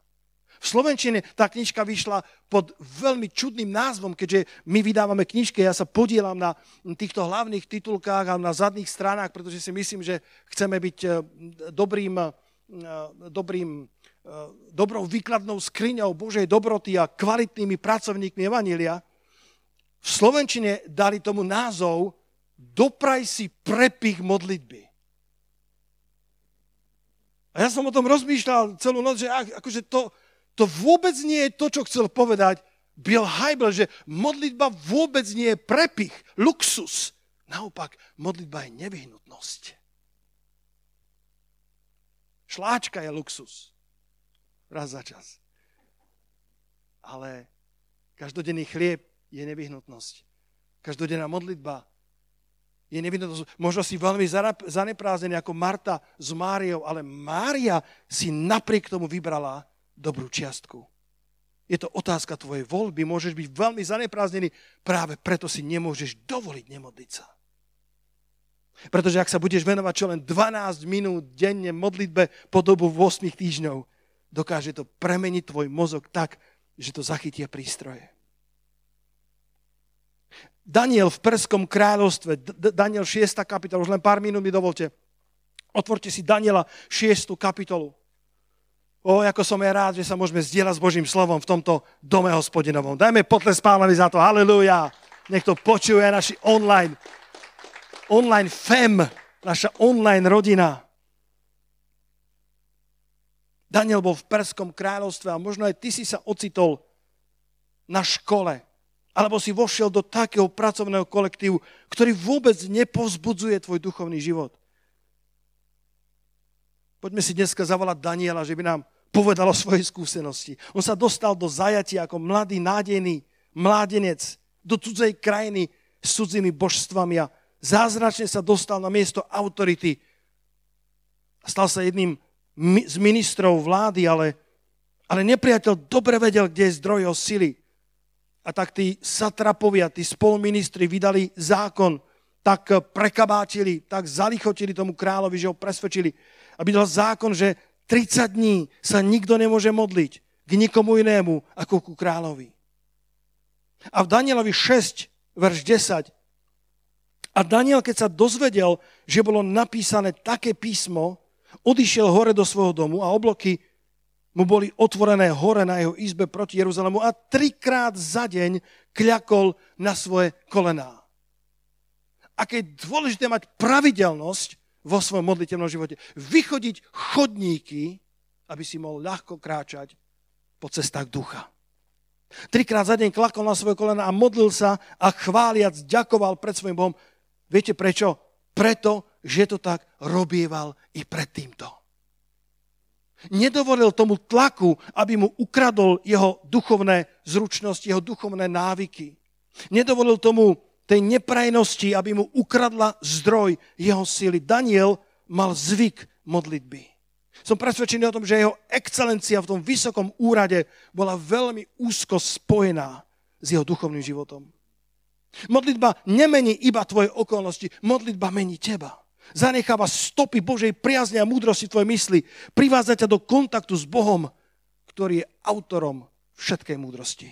V Slovenčine tá knižka vyšla pod veľmi čudným názvom, keďže my vydávame knižky, ja sa podielam na týchto hlavných titulkách a na zadných stranách, pretože si myslím, že chceme byť eh, dobrým, eh, dobrým Eh, dobrou výkladnou skriňou Božej dobroty a kvalitnými pracovníkmi Evanília, v Slovenčine dali tomu názov Dopraj si prepich modlitby. A ja som o tom rozmýšľal celú noc, že akože to, to vôbec nie je to, čo chcel povedať Bill Hybel, že modlitba vôbec nie je prepich, luxus. Naopak, modlitba je nevyhnutnosť. Šláčka je luxus raz za čas. Ale každodenný chlieb je nevyhnutnosť. Každodenná modlitba je nevyhnutnosť. Možno si veľmi zaneprázdnený ako Marta s Máriou, ale Mária si napriek tomu vybrala dobrú čiastku. Je to otázka tvojej voľby. Môžeš byť veľmi zaneprázdnený, práve preto si nemôžeš dovoliť nemodliť sa. Pretože ak sa budeš venovať čo len 12 minút denne modlitbe po dobu 8 týždňov, dokáže to premeniť tvoj mozog tak, že to zachytia prístroje. Daniel v Perskom kráľovstve, Daniel 6. kapitola, už len pár minút mi dovolte. Otvorte si Daniela 6. kapitolu. O, ako som ja rád, že sa môžeme zdieľať s Božím slovom v tomto dome hospodinovom. Dajme potles pánovi za to. Halelúja. Nech to počuje naši online, online fem, naša online rodina. Daniel bol v Perskom kráľovstve a možno aj ty si sa ocitol na škole, alebo si vošiel do takého pracovného kolektívu, ktorý vôbec nepovzbudzuje tvoj duchovný život. Poďme si dneska zavolať Daniela, že by nám povedal o svojej skúsenosti. On sa dostal do zajatia ako mladý, nádejný mládenec do cudzej krajiny s cudzými božstvami a zázračne sa dostal na miesto autority stal sa jedným z ministrov vlády, ale, ale nepriateľ dobre vedel, kde je zdroj jeho sily. A tak tí satrapovia, tí spoluministri vydali zákon, tak prekabátili, tak zalichotili tomu kráľovi, že ho presvedčili, aby dal zákon, že 30 dní sa nikto nemôže modliť k nikomu inému ako ku kráľovi. A v Danielovi 6, verš 10, a Daniel, keď sa dozvedel, že bolo napísané také písmo, odišiel hore do svojho domu a obloky mu boli otvorené hore na jeho izbe proti Jeruzalému a trikrát za deň kľakol na svoje kolená. Aké je dôležité mať pravidelnosť vo svojom modlitevnom živote. Vychodiť chodníky, aby si mohol ľahko kráčať po cestách ducha. Trikrát za deň klakol na svoje kolena a modlil sa a chváliac ďakoval pred svojim Bohom. Viete prečo? Preto, že to tak robieval i pred týmto. Nedovolil tomu tlaku, aby mu ukradol jeho duchovné zručnosti, jeho duchovné návyky. Nedovolil tomu tej neprajnosti, aby mu ukradla zdroj jeho síly. Daniel mal zvyk modlitby. Som presvedčený o tom, že jeho excelencia v tom vysokom úrade bola veľmi úzko spojená s jeho duchovným životom. Modlitba nemení iba tvoje okolnosti, modlitba mení teba. Zanecháva stopy Božej priazne a múdrosti tvoje mysli. Privádza ťa do kontaktu s Bohom, ktorý je autorom všetkej múdrosti.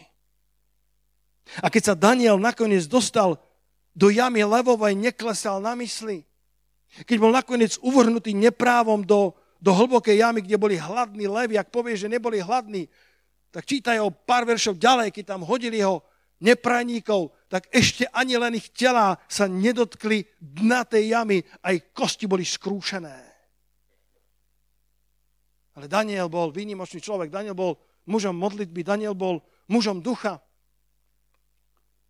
A keď sa Daniel nakoniec dostal do jamy levovej, neklesal na mysli. Keď bol nakoniec uvrhnutý neprávom do, do hlbokej jamy, kde boli hladní levy, ak povie, že neboli hladní, tak čítaj o pár veršov ďalej, keď tam hodili ho neprajníkov, tak ešte ani len ich tela sa nedotkli dna tej jamy, aj kosti boli skrúšené. Ale Daniel bol výnimočný človek, Daniel bol mužom modlitby, Daniel bol mužom ducha.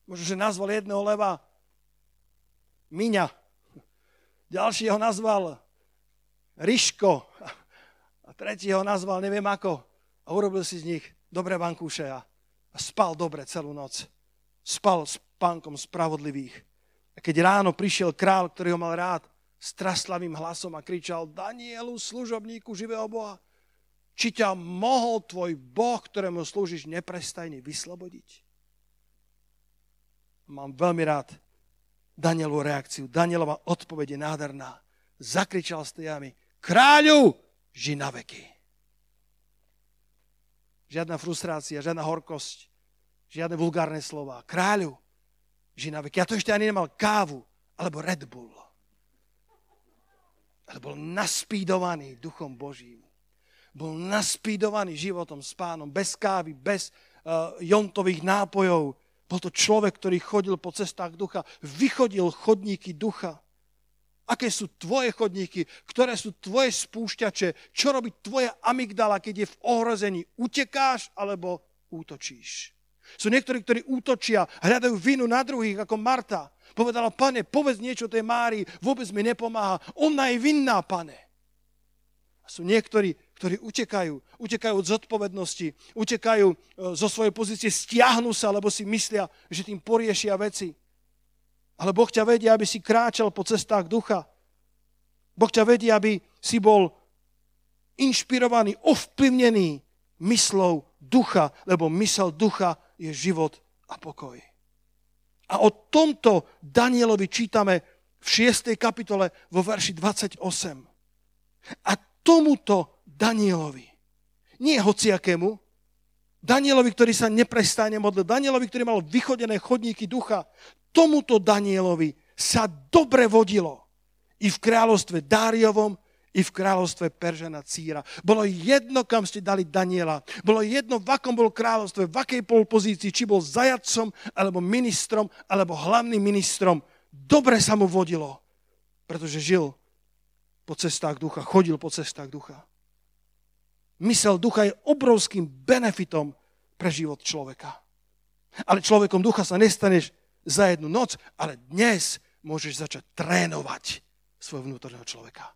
Možno, že nazval jedného leva Miňa. Ďalší ho nazval Ryško. A tretí ho nazval neviem ako. A urobil si z nich dobré vankúše a, a spal dobre celú noc. Spal s spánkom spravodlivých. A keď ráno prišiel král, ktorý ho mal rád, s traslavým hlasom a kričal Danielu, služobníku živého Boha, či ťa mohol tvoj Boh, ktorému slúžiš, neprestajne vyslobodiť? Mám veľmi rád Danielovú reakciu. Danielova odpoveď je nádherná. Zakričal z jamy, kráľu, ži na veky. Žiadna frustrácia, žiadna horkosť, žiadne vulgárne slova. Kráľu, že na veky. Ja to ešte ani nemal kávu, alebo Red Bull. Ale bol naspídovaný duchom Božím. Bol naspídovaný životom s pánom, bez kávy, bez uh, jontových nápojov. Bol to človek, ktorý chodil po cestách ducha, vychodil chodníky ducha. Aké sú tvoje chodníky, ktoré sú tvoje spúšťače, čo robí tvoja amygdala, keď je v ohrození. Utekáš alebo útočíš. Sú niektorí, ktorí útočia, hľadajú vinu na druhých, ako Marta. Povedala, pane, povedz niečo tej Márii, vôbec mi nepomáha. Ona je vinná, pane. A sú niektorí, ktorí utekajú, utekajú od zodpovednosti, utekajú e, zo svojej pozície, stiahnu sa, lebo si myslia, že tým poriešia veci. Ale Boh ťa vedie, aby si kráčal po cestách ducha. Boh ťa vedie, aby si bol inšpirovaný, ovplyvnený myslou ducha, lebo mysel ducha je život a pokoj. A o tomto Danielovi čítame v 6. kapitole vo verši 28. A tomuto Danielovi, nie hociakému, Danielovi, ktorý sa neprestajne modlil, Danielovi, ktorý mal vychodené chodníky ducha, tomuto Danielovi sa dobre vodilo i v kráľovstve Dáriovom, i v kráľovstve Peržana Círa. Bolo jedno, kam ste dali Daniela. Bolo jedno, v akom bol kráľovstve, v akej pol pozícii, či bol zajacom, alebo ministrom, alebo hlavným ministrom. Dobre sa mu vodilo, pretože žil po cestách ducha, chodil po cestách ducha. Mysel ducha je obrovským benefitom pre život človeka. Ale človekom ducha sa nestaneš za jednu noc, ale dnes môžeš začať trénovať svojho vnútorného človeka.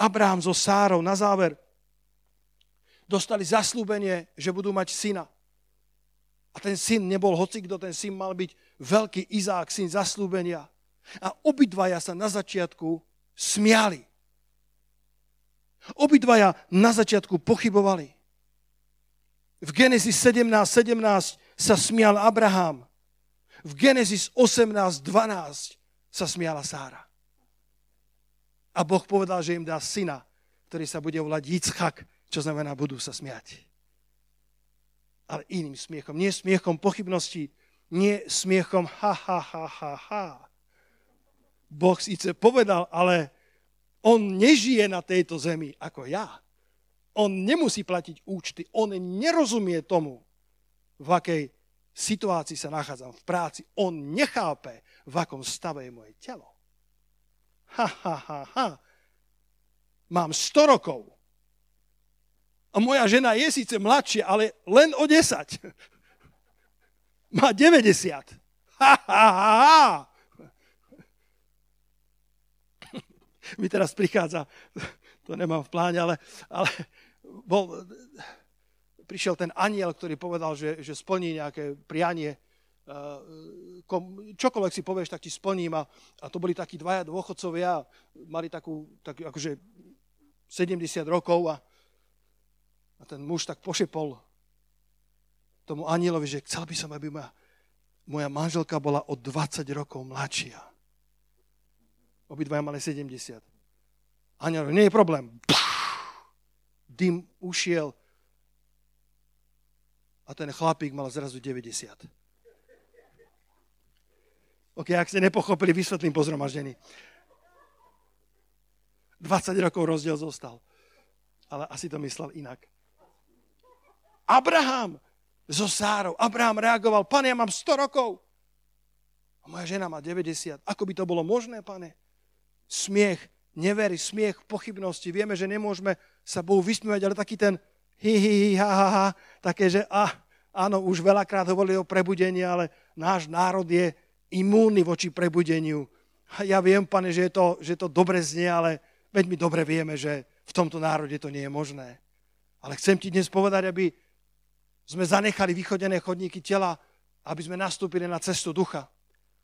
Abraham so Sárou na záver dostali zaslúbenie, že budú mať syna. A ten syn nebol hocikto, ten syn mal byť veľký Izák, syn zaslúbenia. A obidvaja sa na začiatku smiali. Obidvaja na začiatku pochybovali. V Genesis 17.17 17 sa smial Abraham. V Genesis 18.12 sa smiala Sára. A Boh povedal, že im dá syna, ktorý sa bude volať Jitzchak, čo znamená budú sa smiať. Ale iným smiechom. Nie smiechom pochybností, nie smiechom ha, ha, ha, ha, ha. Boh síce povedal, ale on nežije na tejto zemi ako ja. On nemusí platiť účty. On nerozumie tomu, v akej situácii sa nachádzam v práci. On nechápe, v akom stave je moje telo ha, ha, ha, mám 100 rokov. A moja žena je síce mladšia, ale len o 10. Má 90. Ha, ha, ha, ha. Mi teraz prichádza, to nemám v pláne, ale, ale bol prišiel ten aniel, ktorý povedal, že, že splní nejaké prianie, čokoľvek si povieš, tak ti splním. A, a to boli takí dvaja dôchodcovia, mali takú, tak, akože 70 rokov a, a ten muž tak pošepol tomu anielovi, že chcel by som, aby moja, moja manželka bola o 20 rokov mladšia. Obidvaja mali 70. Aniel, nie je problém. Dym ušiel a ten chlapík mal zrazu 90. Ok, ak ste nepochopili, vysvetlím po zhromaždení. 20 rokov rozdiel zostal. Ale asi to myslel inak. Abraham so Sárou. Abraham reagoval, pane, ja mám 100 rokov. A moja žena má 90. Ako by to bolo možné, pane? Smiech, nevery, smiech, pochybnosti. Vieme, že nemôžeme sa Bohu vysmievať, ale taký ten hi, hi, hi, ha, ha, ha, také, že ah, áno, už veľakrát hovorili o prebudení, ale náš národ je imúnny voči prebudeniu. A ja viem, pane, že je to, že to dobre znie, ale veď my dobre vieme, že v tomto národe to nie je možné. Ale chcem ti dnes povedať, aby sme zanechali vychodené chodníky tela, aby sme nastúpili na cestu ducha.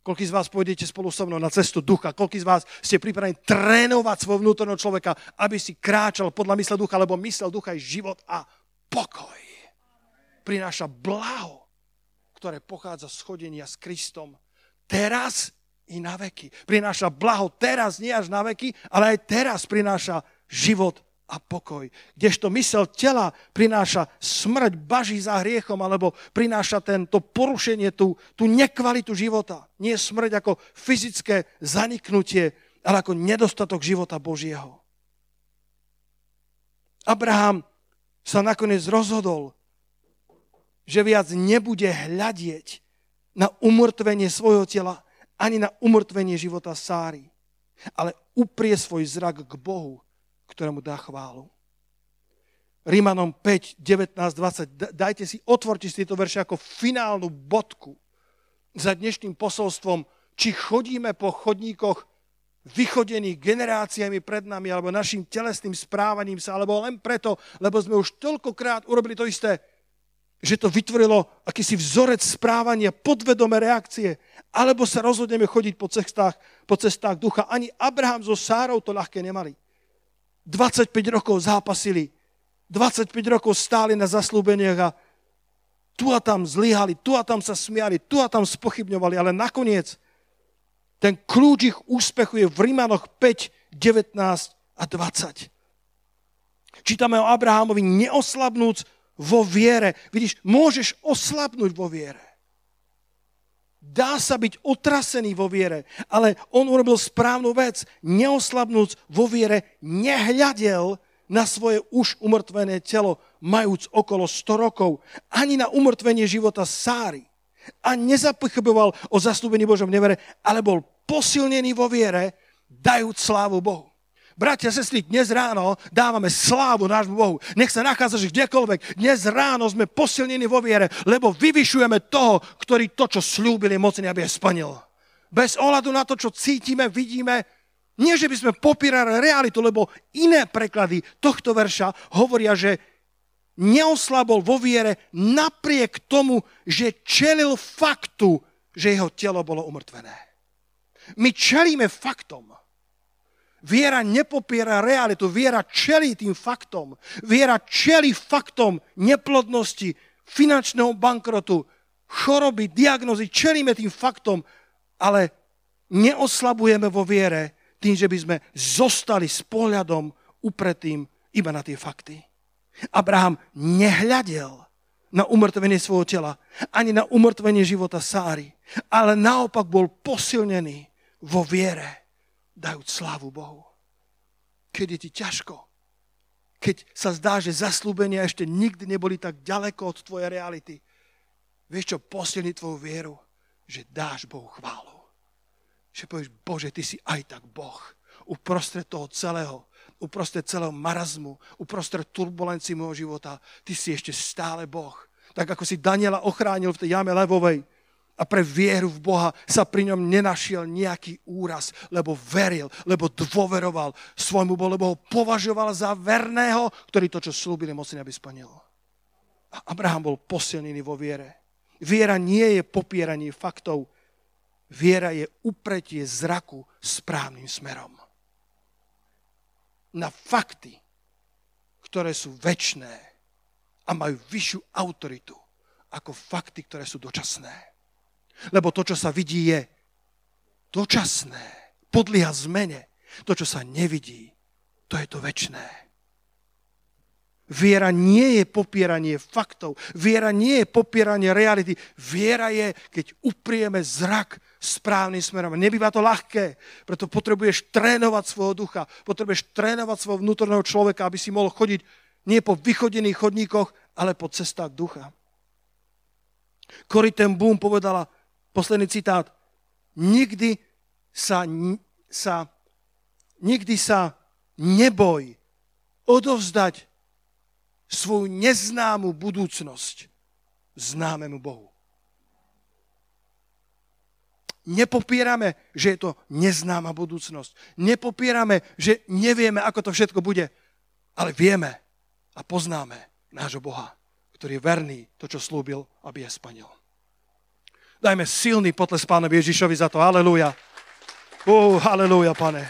Koľký z vás pôjdete spolu so mnou na cestu ducha? Koľký z vás ste pripravení trénovať svojho vnútorného človeka, aby si kráčal podľa mysle ducha, lebo mysel ducha je život a pokoj. Prináša blaho, ktoré pochádza z chodenia s Kristom. Teraz i na veky. Prináša blaho teraz, nie až na veky, ale aj teraz prináša život a pokoj. Kdežto mysel tela prináša smrť, baží za hriechom, alebo prináša tento porušenie, tú, tú nekvalitu života. Nie smrť ako fyzické zaniknutie, ale ako nedostatok života Božieho. Abraham sa nakoniec rozhodol, že viac nebude hľadieť na umrtvenie svojho tela, ani na umrtvenie života Sáry, ale uprie svoj zrak k Bohu, ktorému dá chválu. Rímanom 5, 19, 20. Dajte si, otvorte si tieto verše ako finálnu bodku za dnešným posolstvom, či chodíme po chodníkoch vychodených generáciami pred nami, alebo našim telesným správaním sa, alebo len preto, lebo sme už toľkokrát urobili to isté, že to vytvorilo akýsi vzorec správania, podvedomé reakcie, alebo sa rozhodneme chodiť po cestách, po cestách ducha. Ani Abraham so Sárou to ľahké nemali. 25 rokov zápasili, 25 rokov stáli na zaslúbeniach a tu a tam zlyhali, tu a tam sa smiali, tu a tam spochybňovali, ale nakoniec ten kľúč ich úspechu je v Rímanoch 5, 19 a 20. Čítame o Abrahamovi neoslabnúc vo viere. Vidíš, môžeš oslabnúť vo viere. Dá sa byť otrasený vo viere, ale on urobil správnu vec. Neoslabnúc vo viere, nehľadel na svoje už umrtvené telo, majúc okolo 100 rokov, ani na umrtvenie života Sáry. A nezapochyboval o zastúpení Božom nevere, ale bol posilnený vo viere, dajúc slávu Bohu. Bratia, sestry, dnes ráno dávame slávu nášmu Bohu. Nech sa nachádzaš kdekoľvek. Dnes ráno sme posilnení vo viere, lebo vyvyšujeme toho, ktorý to, čo slúbil, je mocný, aby je splnil. Bez ohľadu na to, čo cítime, vidíme, nie, že by sme popírali realitu, lebo iné preklady tohto verša hovoria, že neoslabol vo viere napriek tomu, že čelil faktu, že jeho telo bolo umrtvené. My čelíme faktom. Viera nepopiera realitu, viera čelí tým faktom. Viera čelí faktom neplodnosti, finančného bankrotu, choroby, diagnozy, čelíme tým faktom, ale neoslabujeme vo viere tým, že by sme zostali s pohľadom upretým iba na tie fakty. Abraham nehľadel na umrtvenie svojho tela, ani na umrtvenie života Sáry, ale naopak bol posilnený vo viere dajúc slávu Bohu. Keď je ti ťažko, keď sa zdá, že zaslúbenia ešte nikdy neboli tak ďaleko od tvojej reality, vieš čo posilní tvoju vieru? Že dáš Bohu chválu. Že povieš, Bože, ty si aj tak Boh. Uprostred toho celého, uprostred celého marazmu, uprostred turbulencií môjho života, ty si ešte stále Boh. Tak ako si Daniela ochránil v tej jame levovej, a pre vieru v Boha sa pri ňom nenašiel nejaký úraz, lebo veril, lebo dôveroval svojmu Bohu, lebo ho považoval za verného, ktorý to, čo slúbil, je mocný, aby splnil. A Abraham bol posilnený vo viere. Viera nie je popieranie faktov. Viera je upretie zraku správnym smerom. Na fakty, ktoré sú väčné a majú vyššiu autoritu ako fakty, ktoré sú dočasné. Lebo to, čo sa vidí, je dočasné, podlieha zmene. To, čo sa nevidí, to je to väčné. Viera nie je popieranie faktov. Viera nie je popieranie reality. Viera je, keď uprieme zrak správnym smerom. Nebýva to ľahké, preto potrebuješ trénovať svojho ducha, potrebuješ trénovať svojho vnútorného človeka, aby si mohol chodiť nie po vychodených chodníkoch, ale po cestách ducha. Cory ten Boom povedala, posledný citát, nikdy sa, sa, nikdy sa neboj odovzdať svoju neznámu budúcnosť známemu Bohu. Nepopierame, že je to neznáma budúcnosť. Nepopierame, že nevieme, ako to všetko bude. Ale vieme a poznáme nášho Boha, ktorý je verný to, čo slúbil, aby je splnil. Dajme silný potles pánovi Ježišovi za to. Halelúja. Uh, halelúja, pane.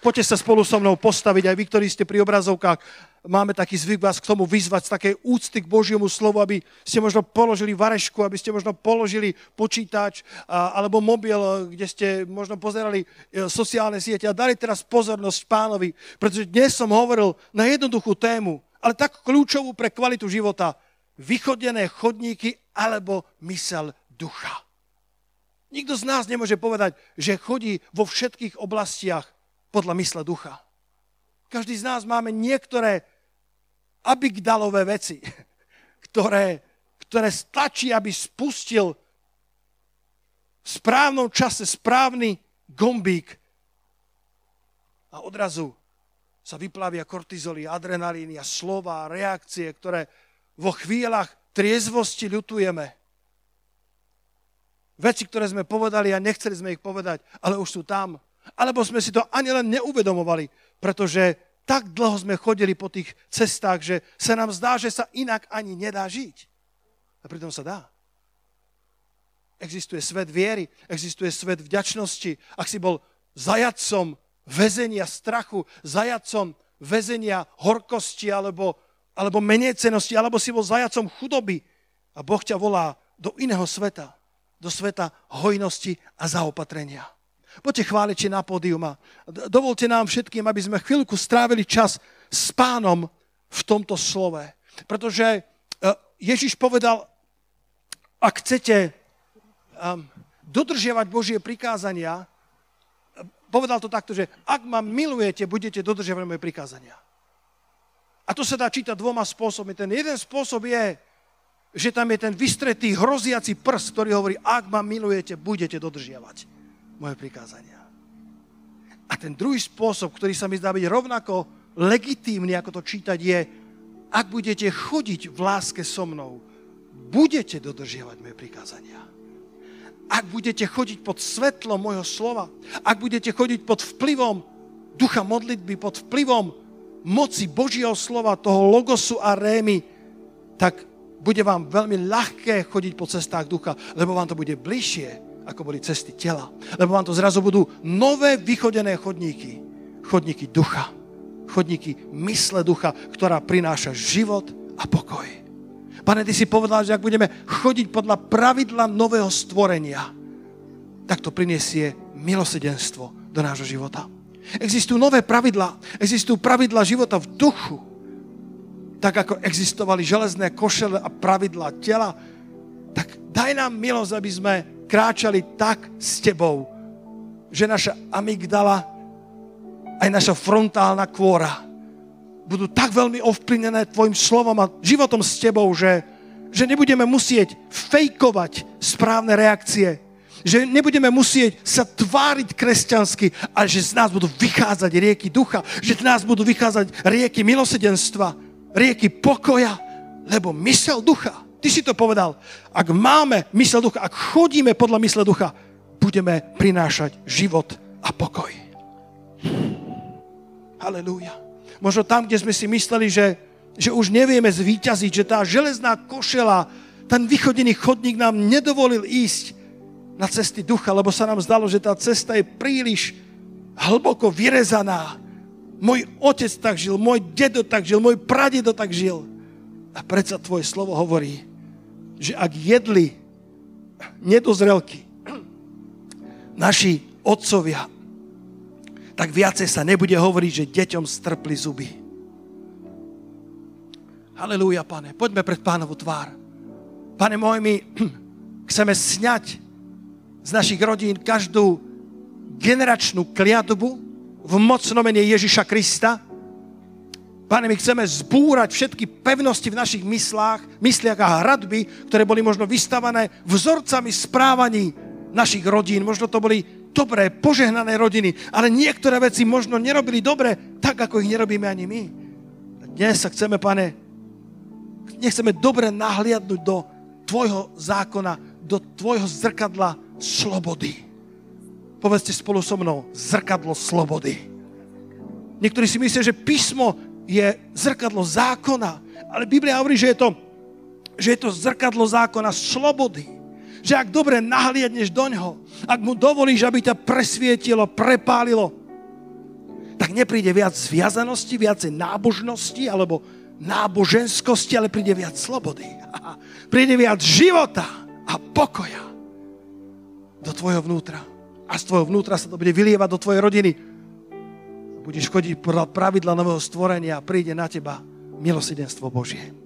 Poďte sa spolu so mnou postaviť, aj vy, ktorí ste pri obrazovkách. Máme taký zvyk vás k tomu vyzvať z takej úcty k Božiemu slovu, aby ste možno položili varešku, aby ste možno položili počítač alebo mobil, kde ste možno pozerali e, sociálne siete a dali teraz pozornosť pánovi, pretože dnes som hovoril na jednoduchú tému, ale tak kľúčovú pre kvalitu života. Vychodené chodníky alebo mysel ducha. Nikto z nás nemôže povedať, že chodí vo všetkých oblastiach podľa mysle ducha. Každý z nás máme niektoré abigdalové veci, ktoré, ktoré stačí, aby spustil v správnom čase správny gombík a odrazu sa vyplavia kortizoly, adrenalíny a slova reakcie, ktoré vo chvíľach triezvosti ľutujeme. Veci, ktoré sme povedali a nechceli sme ich povedať, ale už sú tam. Alebo sme si to ani len neuvedomovali, pretože tak dlho sme chodili po tých cestách, že sa nám zdá, že sa inak ani nedá žiť. A pritom sa dá. Existuje svet viery, existuje svet vďačnosti. Ak si bol zajadcom väzenia strachu, zajadcom väzenia horkosti alebo, alebo menecenosti, alebo si bol zajacom chudoby a Boh ťa volá do iného sveta, do sveta hojnosti a zaopatrenia. Poďte chváliči na pódium a dovolte nám všetkým, aby sme chvíľku strávili čas s pánom v tomto slove. Pretože e, Ježiš povedal, ak chcete um, dodržiavať Božie prikázania, povedal to takto, že ak ma milujete, budete dodržiavať moje prikázania. A to sa dá čítať dvoma spôsobmi. Ten jeden spôsob je, že tam je ten vystretý, hroziaci prst, ktorý hovorí, ak ma milujete, budete dodržiavať moje prikázania. A ten druhý spôsob, ktorý sa mi zdá byť rovnako legitímny, ako to čítať, je, ak budete chodiť v láske so mnou, budete dodržiavať moje prikázania. Ak budete chodiť pod svetlom môjho slova, ak budete chodiť pod vplyvom ducha modlitby, pod vplyvom moci Božieho slova, toho logosu a rémy, tak bude vám veľmi ľahké chodiť po cestách ducha, lebo vám to bude bližšie ako boli cesty tela. Lebo vám to zrazu budú nové vychodené chodníky. Chodníky ducha. Chodníky mysle ducha, ktorá prináša život a pokoj. Pane, ty si povedal, že ak budeme chodiť podľa pravidla nového stvorenia, tak to prinesie milosedenstvo do nášho života. Existujú nové pravidlá. Existujú pravidlá života v duchu. Tak ako existovali železné košele a pravidlá tela, tak daj nám milosť, aby sme kráčali tak s tebou, že naša amygdala, aj naša frontálna kôra budú tak veľmi ovplyvnené tvojim slovom a životom s tebou, že, že nebudeme musieť fejkovať správne reakcie, že nebudeme musieť sa tváriť kresťansky, ale že z nás budú vychádzať rieky ducha, že z nás budú vychádzať rieky milosedenstva, rieky pokoja, lebo mysel ducha Ty si to povedal. Ak máme mysle ducha, ak chodíme podľa mysle ducha, budeme prinášať život a pokoj. Halelúja. Možno tam, kde sme si mysleli, že že už nevieme zvíťaziť, že tá železná košela, ten vychodený chodník nám nedovolil ísť na cesty ducha, lebo sa nám zdalo, že tá cesta je príliš hlboko vyrezaná. Môj otec tak žil, môj dedo tak žil, môj pradedo tak žil. A predsa tvoje slovo hovorí, že ak jedli nedozrelky naši otcovia, tak viacej sa nebude hovoriť, že deťom strpli zuby. Halelúja, pane. Poďme pred pánovu tvár. Pane môj, my chceme sňať z našich rodín každú generačnú kliatbu v mocnom mene Ježiša Krista. Pane, my chceme zbúrať všetky pevnosti v našich myslách, mysliach a hradby, ktoré boli možno vystavané vzorcami správaní našich rodín. Možno to boli dobré, požehnané rodiny, ale niektoré veci možno nerobili dobre, tak ako ich nerobíme ani my. Dnes sa chceme, pane, nechceme dobre nahliadnúť do tvojho zákona, do tvojho zrkadla slobody. Povedzte spolu so mnou, zrkadlo slobody. Niektorí si myslia, že písmo je zrkadlo zákona, ale Biblia hovorí, že je to, že je to zrkadlo zákona slobody. Že ak dobre nahliadneš do ňoho, ak mu dovolíš, aby ťa presvietilo, prepálilo, tak nepríde viac zviazanosti, viacej nábožnosti alebo náboženskosti, ale príde viac slobody. Príde viac života a pokoja do tvojho vnútra. A z tvojho vnútra sa to bude vylievať do tvojej rodiny. Budeš chodiť podľa pravidla nového stvorenia a príde na teba milosedenstvo Božie.